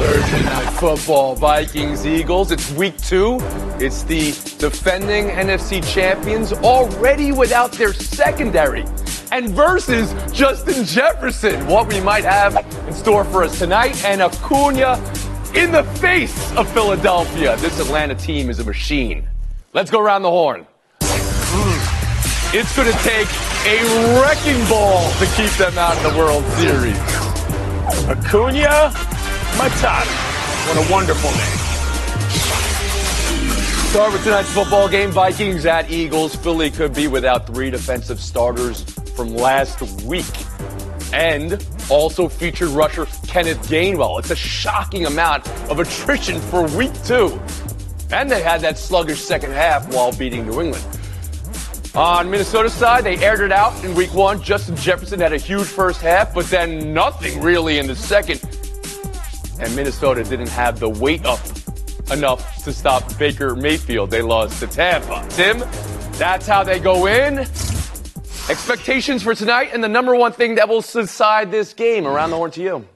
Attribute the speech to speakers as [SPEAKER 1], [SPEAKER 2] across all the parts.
[SPEAKER 1] Thursday night football, Vikings, Eagles. It's week two. It's the defending NFC champions already without their secondary. And versus Justin Jefferson, what we might have in store for us tonight. And Acuna in the face of Philadelphia. This Atlanta team is a machine. Let's go around the horn. Mm. It's going to take a wrecking ball to keep them out of the World Series. Acuna Matata. What a wonderful name. Start with tonight's football game. Vikings at Eagles. Philly could be without three defensive starters from last week. And also featured rusher Kenneth Gainwell. It's a shocking amount of attrition for week two. And they had that sluggish second half while beating New England. On Minnesota's side, they aired it out in week one. Justin Jefferson had a huge first half, but then nothing really in the second and Minnesota didn't have the weight up enough to stop Baker Mayfield. They lost to Tampa. Tim, that's how they go in. Expectations for tonight and the number one thing that will decide this game. Around the horn to you.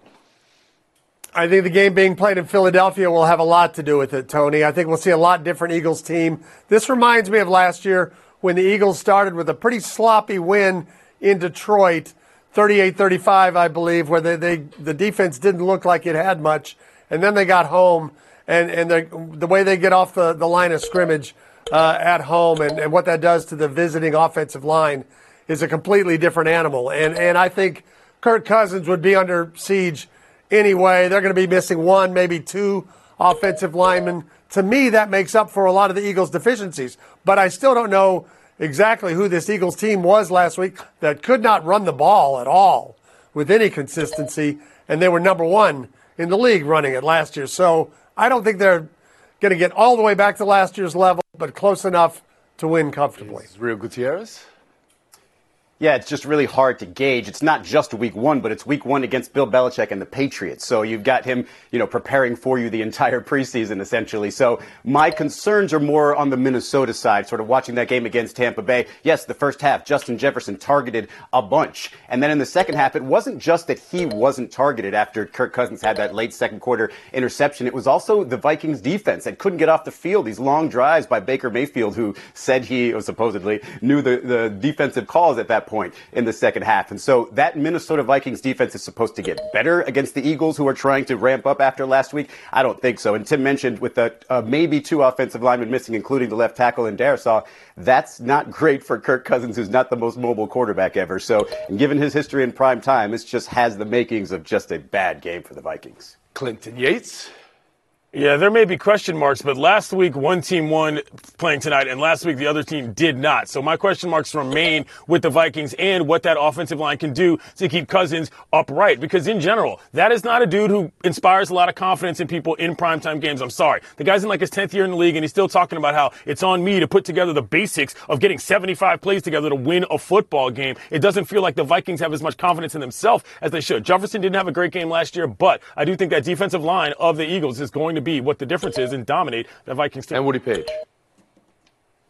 [SPEAKER 2] I think the game being played in Philadelphia will have a lot to do with it, Tony. I think we'll see a lot different Eagles team. This reminds me of last year when the Eagles started with a pretty sloppy win in Detroit 38-35, I believe, where they, they the defense didn't look like it had much, and then they got home, and and the the way they get off the, the line of scrimmage uh, at home, and, and what that does to the visiting offensive line is a completely different animal, and and I think Kirk Cousins would be under siege anyway. They're going to be missing one, maybe two offensive linemen. To me, that makes up for a lot of the Eagles' deficiencies, but I still don't know exactly who this Eagles team was last week that could not run the ball at all with any consistency, and they were number one in the league running it last year. So I don't think they're going to get all the way back to last year's level, but close enough to win comfortably.
[SPEAKER 1] Israel Gutierrez?
[SPEAKER 3] Yeah, it's just really hard to gauge. It's not just week one, but it's week one against Bill Belichick and the Patriots. So you've got him, you know, preparing for you the entire preseason, essentially. So my concerns are more on the Minnesota side, sort of watching that game against Tampa Bay. Yes, the first half, Justin Jefferson targeted a bunch. And then in the second half, it wasn't just that he wasn't targeted after Kirk Cousins had that late second quarter interception. It was also the Vikings defense that couldn't get off the field. These long drives by Baker Mayfield, who said he, supposedly, knew the, the defensive calls at that point in the second half. And so that Minnesota Vikings defense is supposed to get better against the Eagles, who are trying to ramp up after last week. I don't think so. And Tim mentioned with the uh, maybe two offensive linemen missing, including the left tackle and Darrisaw, that's not great for Kirk Cousins, who's not the most mobile quarterback ever. So given his history in prime time, this just has the makings of just a bad game for the Vikings.
[SPEAKER 1] Clinton Yates.
[SPEAKER 4] Yeah, there may be question marks, but last week one team won playing tonight, and last week the other team did not. So my question marks remain with the Vikings and what that offensive line can do to keep Cousins upright. Because in general, that is not a dude who inspires a lot of confidence in people in primetime games. I'm sorry. The guy's in like his 10th year in the league, and he's still talking about how it's on me to put together the basics of getting 75 plays together to win a football game. It doesn't feel like the Vikings have as much confidence in themselves as they should. Jefferson didn't have a great game last year, but I do think that defensive line of the Eagles is going to be what the difference is and dominate the Vikings team.
[SPEAKER 1] And Woody Paige.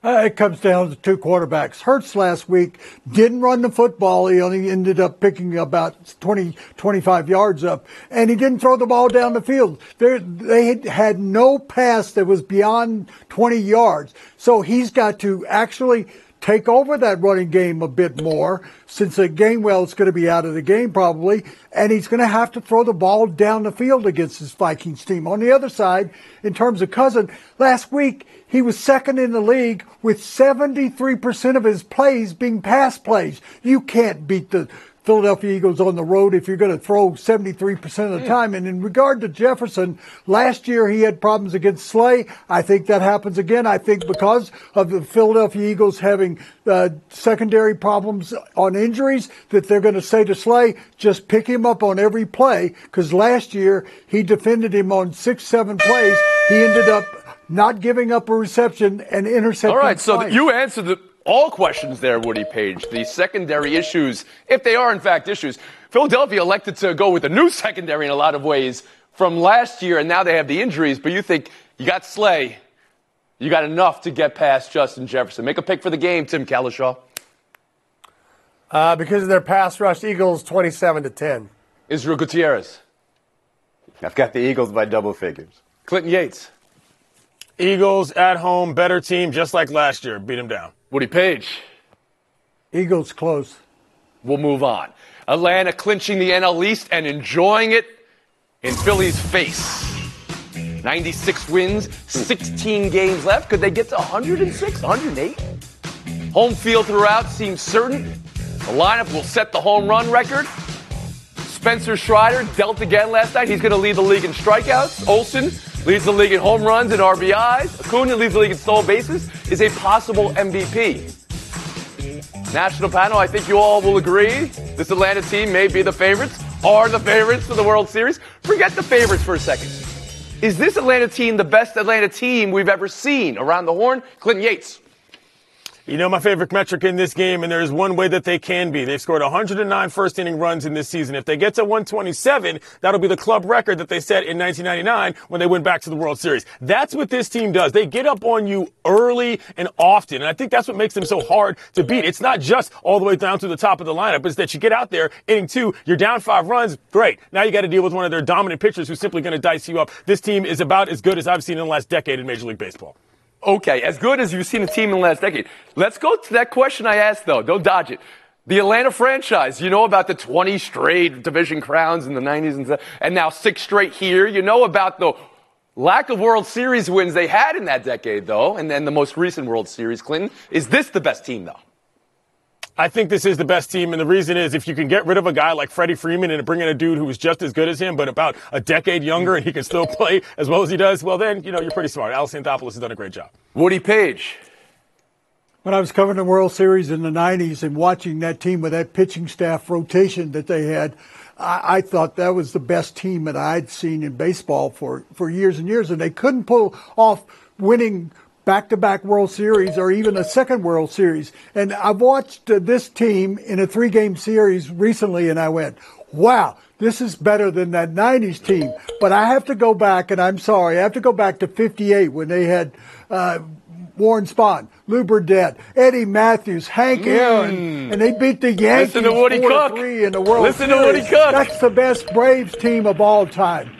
[SPEAKER 5] Uh, it comes down to two quarterbacks. Hurts last week didn't run the football. He only ended up picking about 20, 25 yards up, and he didn't throw the ball down the field. They're, they had, had no pass that was beyond 20 yards. So he's got to actually take over that running game a bit more since uh, the Gainwell is going to be out of the game probably, and he's going to have to throw the ball down the field against this Vikings team. On the other side, in terms of Cousin, last week he was second in the league with 73% of his plays being pass plays. You can't beat the Philadelphia Eagles on the road if you're going to throw 73% of the time. And in regard to Jefferson, last year he had problems against Slay. I think that happens again. I think because of the Philadelphia Eagles having uh, secondary problems on injuries, that they're going to say to Slay, just pick him up on every play. Because last year he defended him on six, seven plays. He ended up not giving up a reception and intercepting.
[SPEAKER 1] All right, so you answered the, all questions there, Woody Paige. The secondary issues, if they are in fact issues, Philadelphia elected to go with a new secondary in a lot of ways from last year, and now they have the injuries. But you think you got Slay, you got enough to get past Justin Jefferson. Make a pick for the game, Tim Cowlishaw.
[SPEAKER 2] Uh, because of their pass rush, Eagles 27 to 10.
[SPEAKER 1] Israel Gutierrez,
[SPEAKER 3] I've got the Eagles by double figures.
[SPEAKER 1] Clinton Yates,
[SPEAKER 4] Eagles at home, better team, just like last year. Beat them down.
[SPEAKER 1] Woody Paige.
[SPEAKER 5] Eagles close.
[SPEAKER 1] We'll move on. Atlanta clinching the NL East and enjoying it in Philly's face. 96 wins, 16 games left. Could they get to 106, 108? Home field throughout seems certain. The lineup will set the home run record. Spencer Strider dealt again last night. He's going to lead the league in strikeouts. Olson leads the league in home runs and RBIs. Acuna leads the league in stolen bases. Is a possible MVP. National panel, I think you all will agree this Atlanta team may be the favorites, are the favorites for the World Series. Forget the favorites for a second. Is this Atlanta team the best Atlanta team we've ever seen around the horn? Clinton Yates.
[SPEAKER 4] You know my favorite metric in this game, and there's one way that they can be. They've scored 109 first inning runs in this season. If they get to 127, that'll be the club record that they set in 1999 when they went back to the World Series. That's what this team does. They get up on you early and often, and I think that's what makes them so hard to beat. It's not just all the way down to the top of the lineup. It's that you get out there, inning two, you're down five runs, great. Now you got to deal with one of their dominant pitchers who's simply going to dice you up. This team is about as good as I've seen in the last decade in Major League Baseball.
[SPEAKER 1] Okay, as good as you've seen a team in the last decade. Let's go to that question I asked, though. Don't dodge it. The Atlanta franchise, you know about the 20 straight division crowns in the 90s and, and now six straight here. You know about the lack of World Series wins they had in that decade, though, and then the most recent World Series, Clinton. Is this the best team, though?
[SPEAKER 4] I think this is the best team, and the reason is if you can get rid of a guy like Freddie Freeman and bring in a dude who was just as good as him, but about a decade younger, and he can still play as well as he does, well, then, you know, you're pretty smart. Alex Anthopoulos has done a great job.
[SPEAKER 1] Woody Paige.
[SPEAKER 5] When I was covering the World Series in the 90s and watching that team with that pitching staff rotation that they had, I, I thought that was the best team that I'd seen in baseball for, for years and years. And they couldn't pull off winning back to back World Series or even a second World Series. And I've watched uh, this team in a three game series recently and I went, wow, this is better than that 90s team. But I have to go back, and I'm sorry, I have to go back to 58 when they had uh, Warren Spahn, Lew Burdette, Eddie Mathews, Hank Aaron, and they beat the Yankees
[SPEAKER 1] Listen to Woody
[SPEAKER 5] 4
[SPEAKER 1] Cook.
[SPEAKER 5] 3 in the World
[SPEAKER 1] Listen to
[SPEAKER 5] Series.
[SPEAKER 1] Woody Cook.
[SPEAKER 5] That's the best Braves team of all time.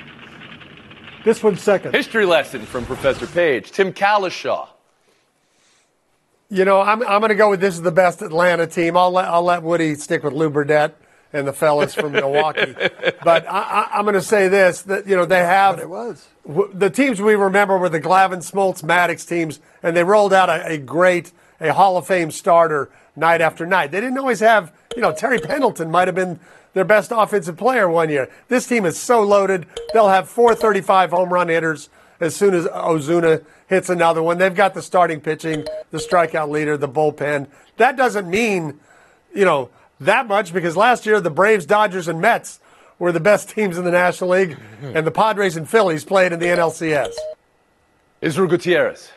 [SPEAKER 5] This one's second.
[SPEAKER 1] History lesson from Professor Paige. Tim Cowlishaw.
[SPEAKER 2] You know, I'm, I'm going to go with this is the best Atlanta team. I'll let, I'll let Woody stick with Lew Burdette and the fellas from Milwaukee. But I, I, I'm going to say this that, you know, they have.
[SPEAKER 5] But it was.
[SPEAKER 2] w- The teams we remember were the Glavine, Smoltz, Maddux teams, and they rolled out a, a great, a Hall of Fame starter night after night. They didn't always have, you know, Terry Pendleton might have been their best offensive player one year. This team is so loaded. They'll have 435 home run hitters as soon as Ozuna hits another one. They've got the starting pitching, the strikeout leader, the bullpen. That doesn't mean, you know, that much because last year the Braves, Dodgers, and Mets were the best teams in the National League, and the Padres and Phillies played in the NLCS.
[SPEAKER 1] Israel Gutierrez.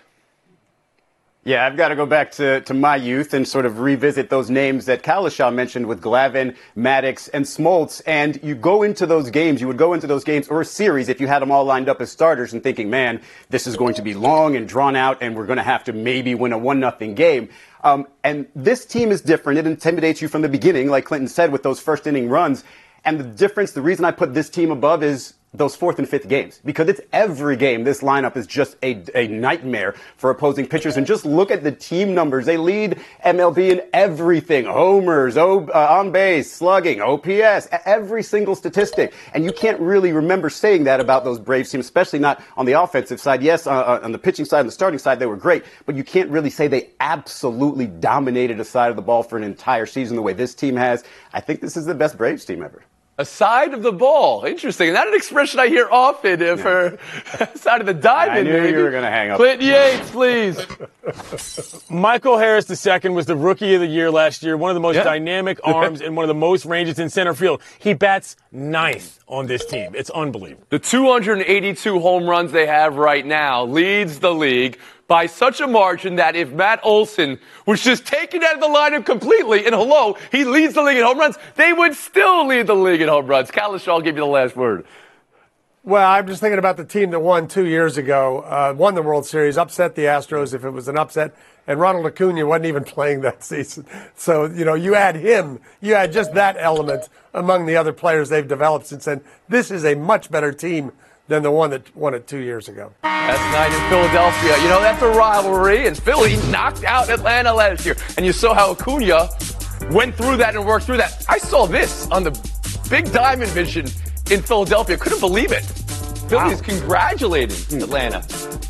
[SPEAKER 3] Yeah, I've got to go back to, to my youth and sort of revisit those names that Cowlishaw mentioned with Glavine, Maddux, and Smoltz. And you go into those games, you would go into those games or series if you had them all lined up as starters and thinking, man, this is going to be long and drawn out and we're going to have to maybe win a one nothing game. Um, and this team is different. It intimidates you from the beginning, like Clinton said, with those first inning runs. And the difference, the reason I put this team above is those fourth and fifth games because it's every game. This lineup is just a, a nightmare for opposing pitchers. And just look at the team numbers. They lead MLB in everything. Homers, o, uh, on base, slugging, OPS, every single statistic. And you can't really remember saying that about those Braves teams, especially not on the offensive side. Yes, uh, uh on the pitching side and the starting side, they were great, but you can't really say they absolutely dominated a side of the ball for an entire season the way this team has. I think this is the best Braves team ever.
[SPEAKER 1] A side of the ball. Interesting. Not an expression I hear often uh, for side of the diamond.
[SPEAKER 3] I knew
[SPEAKER 1] maybe.
[SPEAKER 3] you were going to hang up.
[SPEAKER 1] Clint Yates, please.
[SPEAKER 4] Michael Harris II was the rookie of the year last year, one of the most yeah. dynamic arms and one of the most ranges in center field. He bats ninth on this team. It's unbelievable.
[SPEAKER 1] The 282 home runs they have right now leads the league by such a margin that if Matt Olson was just taken out of the lineup completely, and hello, he leads the league in home runs, they would still lead the league in home runs. Kalish, I'll give you the last word.
[SPEAKER 2] Well, I'm just thinking about the team that won two years ago, uh, won the World Series, upset the Astros if it was an upset, and Ronald Acuna wasn't even playing that season. So, you know, you add him, you add just that element among the other players they've developed since then. This is a much better team than the one that won it two years ago.
[SPEAKER 1] Last night in Philadelphia. You know, that's a rivalry, and Philly knocked out Atlanta last year. And you saw how Acuna went through that and worked through that. I saw this on the big diamond vision in Philadelphia. Couldn't believe it. Philly's wow. congratulating hmm. Atlanta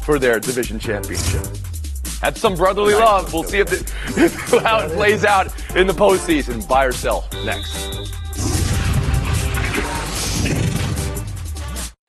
[SPEAKER 1] for their division championship. Had some brotherly love. We'll see if it, how it plays out in the postseason. Buy or sell next.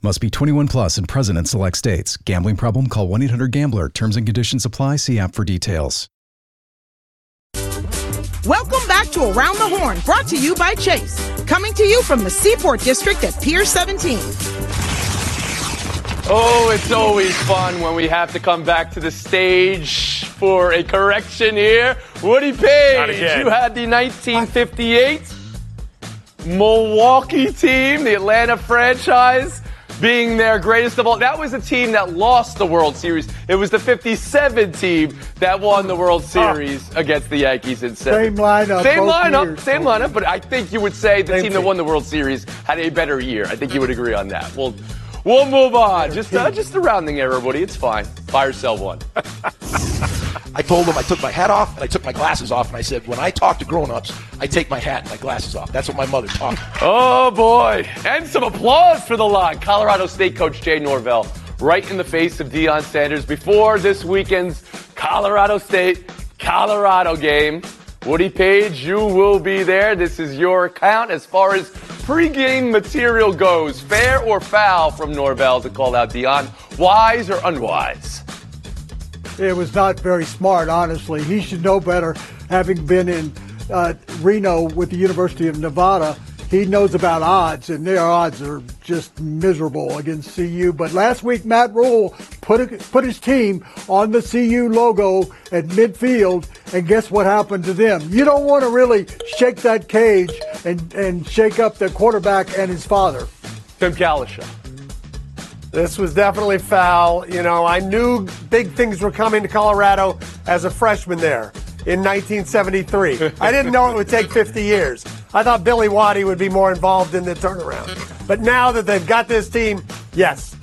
[SPEAKER 6] Must be 21 plus and present in select states. Gambling problem? Call 1 800 GAMBLER. Terms and conditions apply. See app for details.
[SPEAKER 7] Welcome back to Around the Horn, brought to you by Chase. Coming to you from the Seaport District at Pier 17.
[SPEAKER 1] Oh, it's always fun when we have to come back to the stage for a correction here. Woody Paige, you had the 1958 Milwaukee team, the Atlanta franchise being their greatest of all. That was a team that lost the World Series. It was the 57 team that won the World Series oh. against the Yankees in seven.
[SPEAKER 5] Same lineup.
[SPEAKER 1] Same lineup.
[SPEAKER 5] Years.
[SPEAKER 1] Same lineup. But I think you would say the team, team, that won the World Series had a better year. I think you would agree on that. We'll we'll move on. Just uh, just a rounding error, Woody. It's fine. Buy or sell one.
[SPEAKER 8] I told them I took my hat off and I took my glasses off, and I said, when I talk to grown-ups, I take my hat and my glasses off. That's what my mother taught me.
[SPEAKER 1] oh boy! And some applause for the line. Colorado State coach Jay Norvell, right in the face of Deion Sanders before this weekend's Colorado State Colorado game. Woody Paige, you will be there. This is your account as far as pregame material goes. Fair or foul from Norvell to call out Deion. Wise or unwise?
[SPEAKER 5] It was not very smart, honestly. He should know better, having been in uh, Reno with the University of Nevada. He knows about odds, and their odds are just miserable against CU. But last week, Matt Rhule put a, put his team on the CU logo at midfield, and guess what happened to them? You don't want to really shake that cage and, and shake up the quarterback and his father.
[SPEAKER 1] Tim Cowlishaw.
[SPEAKER 2] This was definitely foul. You know, I knew big things were coming to Colorado as a freshman there. in 1973. I didn't know it would take 50 years. I thought Billy Waddy would be more involved in the turnaround. But now that they've got this team, yes.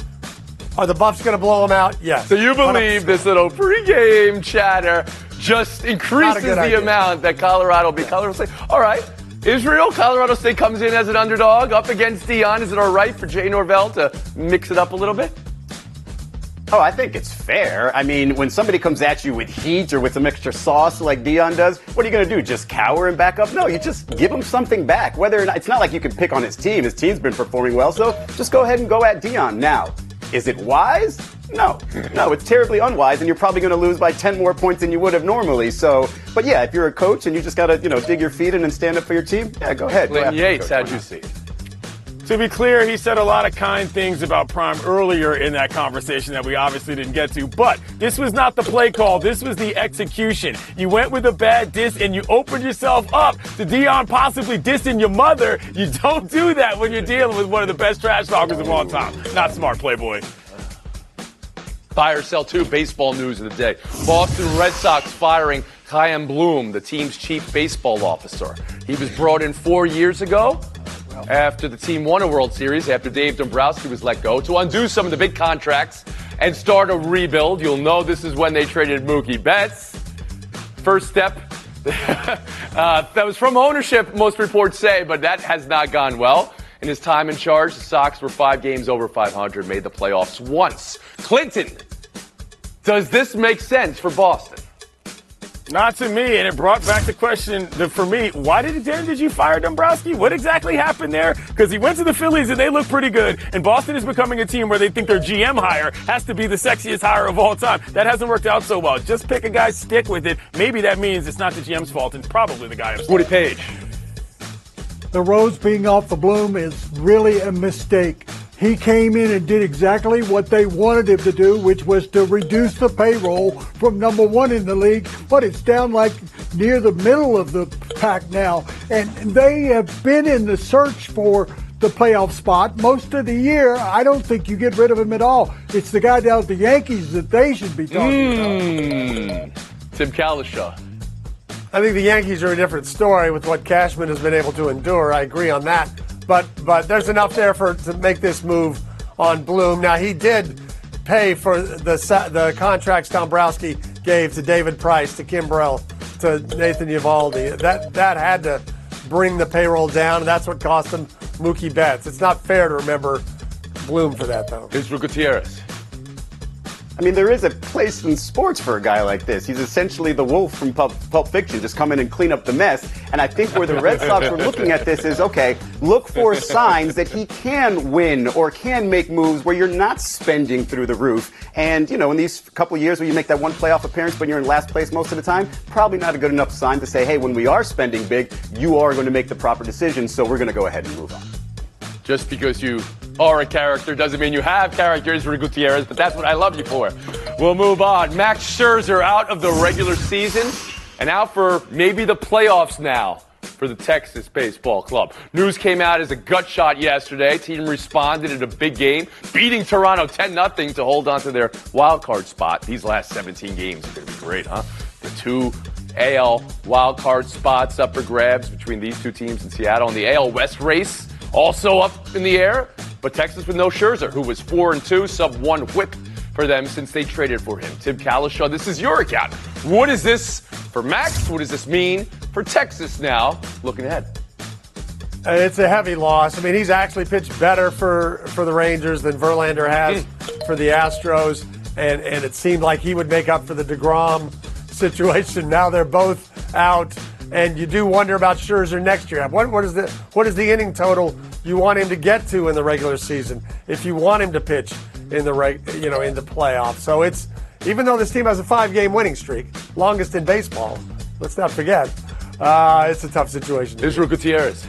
[SPEAKER 2] Are the Buffs going to blow them out? Yes.
[SPEAKER 1] So you believe this little pregame chatter just increases the
[SPEAKER 2] idea.
[SPEAKER 1] amount that Colorado will be. Colorado say, all right, Israel, Colorado State comes in as an underdog up against Deion. Is it all right for Jay Norvell to mix it up a little bit?
[SPEAKER 3] Oh, I think it's fair. I mean, when somebody comes at you with heat or with some extra sauce like Deion does, what are you going to do? Just cower and back up? No, you just give him something back. Whether or not, it's not like you can pick on his team. His team's been performing well, so just go ahead and go at Deion. Now, is it wise? No. No, it's terribly unwise, and you're probably going to lose by 10 more points than you would have normally. So, but yeah, if you're a coach and you just got to, you know, dig your feet in and stand up for your team, yeah, go ahead. Go
[SPEAKER 1] Clinton Yates, how'd you see it?
[SPEAKER 4] To be clear, he said a lot of kind things about Prime earlier in that conversation that we obviously didn't get to. But this was not the play call. This was the execution. You went with a bad diss and you opened yourself up to Deion possibly dissing your mother. You don't do that when you're dealing with one of the best trash talkers of all time. Not smart, Playboy.
[SPEAKER 1] Buy or sell two baseball news of the day. Boston Red Sox firing Chaim Bloom, the team's chief baseball officer. He was brought in four years ago after the team won a World Series, after Dave Dombrowski was let go, to undo some of the big contracts and start a rebuild. You'll know this is when they traded Mookie Betts. First step. uh, that was from ownership, most reports say, but that has not gone well. In his time in charge, the Sox were five games over 500, made the playoffs once. Clinton, does this make sense for Boston?
[SPEAKER 4] Not to me, and it brought back the question that for me, why did Darren did you fire Dombrowski? What exactly happened there? Because he went to the Phillies and they look pretty good, and Boston is becoming a team where they think their GM hire has to be the sexiest hire of all time. That hasn't worked out so well. Just pick a guy, stick with it. Maybe that means it's not the GM's fault, and probably the guy himself.
[SPEAKER 1] Woody Paige.
[SPEAKER 5] the rose being off the bloom is really a mistake. He came in and did exactly what they wanted him to do, which was to reduce the payroll from number one in the league, but it's down like near the middle of the pack now. And they have been in the search for the playoff spot most of the year. I don't think you get rid of him at all. It's the guy down at the Yankees that they should be talking about. Hmm.
[SPEAKER 1] Tim Cowlishaw.
[SPEAKER 2] I think the Yankees are a different story with what Cashman has been able to endure. I agree on that. But but there's enough there for to make this move on Bloom. Now he did pay for the the contracts Dombrowski gave to David Price, to Kimbrel, to Nathan Eovaldi. That that had to bring the payroll down, and that's what cost him Mookie Betts. It's not fair to remember Bloom for that though.
[SPEAKER 1] Israel Gutierrez.
[SPEAKER 3] I mean, there is a place in sports for a guy like this. He's essentially the wolf from Pulp, Pulp Fiction, just come in and clean up the mess. And I think where the Red Sox were looking at this is okay, look for signs that he can win or can make moves where you're not spending through the roof. And, you know, in these couple years where you make that one playoff appearance but you're in last place most of the time, probably not a good enough sign to say, hey, when we are spending big, you are going to make the proper decisions, so we're going to go ahead and move on.
[SPEAKER 1] Just because you are a character doesn't mean you have characters, Israel Gutierrez, but that's what I love you for. We'll move on. Max Scherzer out of the regular season and out for maybe the playoffs now for the Texas Baseball Club. News came out as a gut shot yesterday. Team responded in a big game, beating Toronto 10 0 to hold on to their wild card spot. These last 17 games are going to be great, huh? The two AL wild card spots up for grabs between these two teams in Seattle and the AL West race also up in the air. But Texas with no Scherzer, who was 4 and 2, sub 1 whip for them since they traded for him. Tim Cowlishaw, this is your account. What is this for Max? What does this mean for Texas now? Looking ahead.
[SPEAKER 2] Uh, It's a heavy loss. I mean, he's actually pitched better for, for the Rangers than Verlander has for the Astros, and, and it seemed like he would make up for the DeGrom situation. Now they're both out, and you do wonder about Scherzer next year. What, what, is the, what is the inning total you want him to get to in the regular season if you want him to pitch in the reg, you know in the playoffs? So it's even though this team has a five-game winning streak, longest in baseball. Let's not forget, uh, it's a tough situation.
[SPEAKER 1] Israel Gutierrez.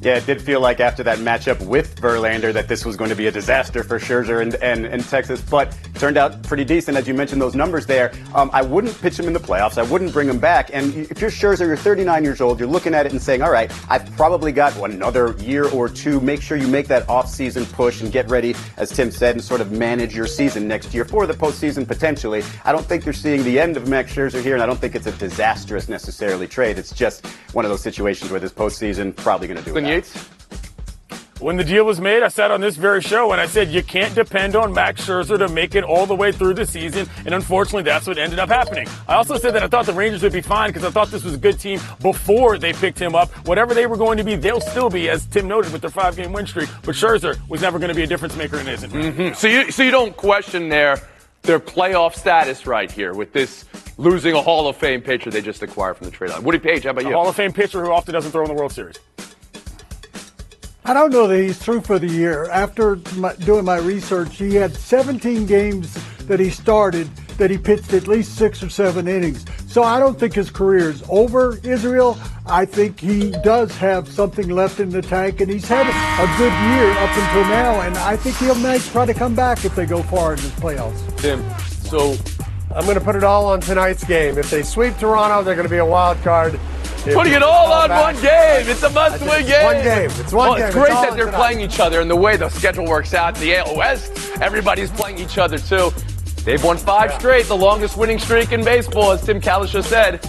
[SPEAKER 3] Yeah, it did feel like after that matchup with Verlander that this was going to be a disaster for Scherzer and, and, and Texas, but turned out pretty decent. As you mentioned, those numbers there. Um, I wouldn't pitch him in the playoffs. I wouldn't bring him back. And if you're Scherzer, you're 39 years old, you're looking at it and saying, all right, I've probably got another year or two. Make sure you make that off-season push and get ready, as Tim said, and sort of manage your season next year for the postseason potentially. I don't think you're seeing the end of Max Scherzer here, and I don't think it's a disastrous necessarily trade. It's just one of those situations where this postseason probably going to do it.
[SPEAKER 1] Yates?
[SPEAKER 4] When the deal was made, I sat on this very show and I said you can't depend on Max Scherzer to make it all the way through the season, and unfortunately, that's what ended up happening. I also said that I thought the Rangers would be fine because I thought this was a good team before they picked him up. Whatever they were going to be, they'll still be, as Tim noted, with their five-game win streak. But Scherzer was never going to be a difference maker and isn't.
[SPEAKER 1] Mm-hmm. So you so you don't question their their playoff status right here with this losing a Hall of Fame pitcher they just acquired from the trade line. Woody Paige, how about
[SPEAKER 4] a
[SPEAKER 1] you?
[SPEAKER 4] Hall of Fame pitcher who often doesn't throw in the World Series.
[SPEAKER 5] I don't know that he's through for the year. After my, doing my research, he had 17 games that he started that he pitched at least six or seven innings. So I don't think his career is over, Israel. I think he does have something left in the tank, and he's had a good year up until now, and I think he'll might try to come back if they go far in the playoffs.
[SPEAKER 1] Tim, so
[SPEAKER 2] I'm going to put it all on tonight's game. If they sweep Toronto, they're going to be a wild card.
[SPEAKER 1] Putting it all on one game. It's a must-win game.
[SPEAKER 2] One game. It's one
[SPEAKER 1] well,
[SPEAKER 2] game.
[SPEAKER 1] It's great
[SPEAKER 2] all
[SPEAKER 1] that they're playing each other and the way the schedule works out. The AL West, everybody's playing each other too. They've won five straight, the longest winning streak in baseball, as Tim Cowlishaw said,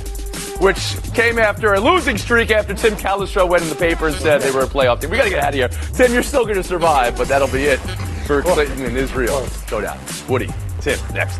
[SPEAKER 1] which came after a losing streak after Tim Cowlishaw went in the paper and said they were a playoff team. We got to get out of here. Tim, you're still going to survive, but that'll be it for Clayton and Israel. Go down. Woody, Tim, next.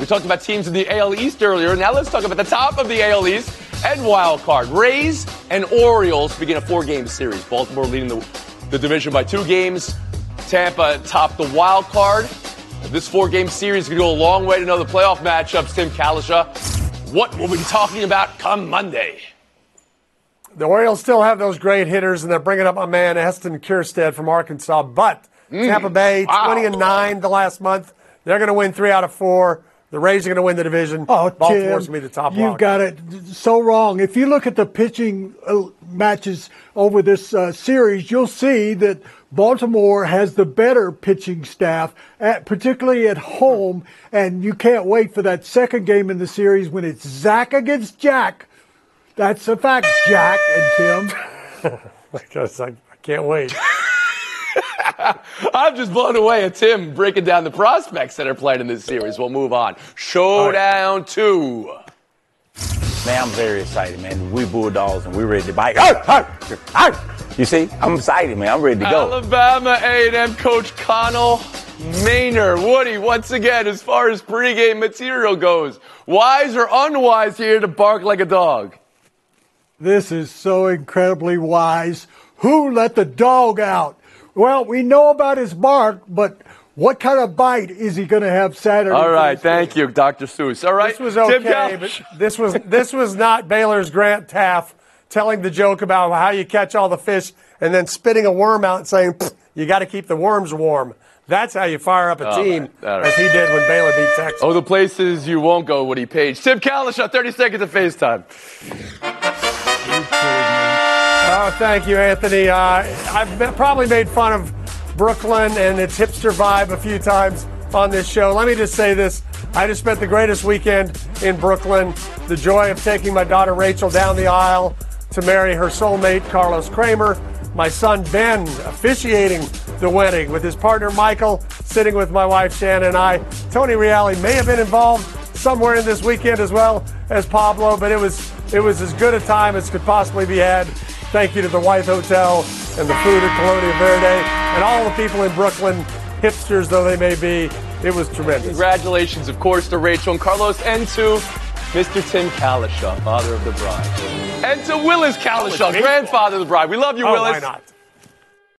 [SPEAKER 1] We talked about teams in the AL East earlier. Now let's talk about the top of the AL East and wild card. Rays and Orioles begin a four-game series. Baltimore leading the, the division by two games. Tampa topped the wild card. This four-game series to go a long way to know the playoff matchups. Tim Cowlishaw, what will we be talking about come Monday?
[SPEAKER 2] The Orioles still have those great hitters, and they're bringing up my man Heston Kjerstad from Arkansas. But mm. Tampa Bay,
[SPEAKER 1] wow.
[SPEAKER 2] 20 and 9 the last month. They're going to win three out of four. The Rays are going to win the division.
[SPEAKER 5] Oh,
[SPEAKER 2] Baltimore's
[SPEAKER 5] Tim,
[SPEAKER 2] going to be the top
[SPEAKER 5] You've
[SPEAKER 2] wild
[SPEAKER 5] got it so wrong. If you look at the pitching uh, matches over this uh, series, you'll see that Baltimore has the better pitching staff, at, particularly at home. And you can't wait for that second game in the series when it's Zach against Jack. That's a fact, Jack and Tim.
[SPEAKER 2] I, I can't wait.
[SPEAKER 1] I'm just blown away at Tim breaking down the prospects that are playing in this series. We'll move on. Showdown two.
[SPEAKER 9] Man, I'm very excited, man. We Bulldogs and we're ready to bite. Arr, arr, arr. You see, I'm excited, man. I'm ready to go.
[SPEAKER 1] Alabama A&M coach Connell Maynard. Woody, once again, as far as pregame material goes, wise or unwise here to bark like a dog?
[SPEAKER 5] This is so incredibly wise. Who let the dog out? Well, we know about his bark, but what kind of bite is he going to have Saturday?
[SPEAKER 1] All right, thank you, Dr. Seuss. All right,
[SPEAKER 2] This was okay, but this was this was not Baylor's Grant Teaff telling the joke about how you catch all the fish and then spitting a worm out and saying you got to keep the worms warm. That's how you fire up a
[SPEAKER 1] All
[SPEAKER 2] team,
[SPEAKER 1] right, right.
[SPEAKER 2] as he did when Baylor beat Texas.
[SPEAKER 1] Oh, the places you won't go, Woody Paige. Tim Cowlishaw, 30 seconds of FaceTime.
[SPEAKER 10] Me?
[SPEAKER 2] Thank you, Anthony. Uh, I've been- probably made fun of Brooklyn and its hipster vibe a few times on this show. Let me just say this. I just spent the greatest weekend in Brooklyn. The joy of taking my daughter Rachel down the aisle to marry her soulmate, Carlos Kramer. My son Ben officiating the wedding with his partner Michael, sitting with my wife Shannon and I. Tony Reali may have been involved somewhere in this weekend as well as Pablo, but it was it was as good a time as could possibly be had. Thank you to the White Hotel and the food at Colonia Verde and all the people in Brooklyn, hipsters though they may be. It was tremendous.
[SPEAKER 1] Congratulations, of course, to Rachel and Carlos and to Mr. Tim Cowlishaw, father of the bride. And to Willis Cowlishaw, oh, grandfather of the bride. We love you,
[SPEAKER 2] Oh,
[SPEAKER 1] Willis.
[SPEAKER 2] why not?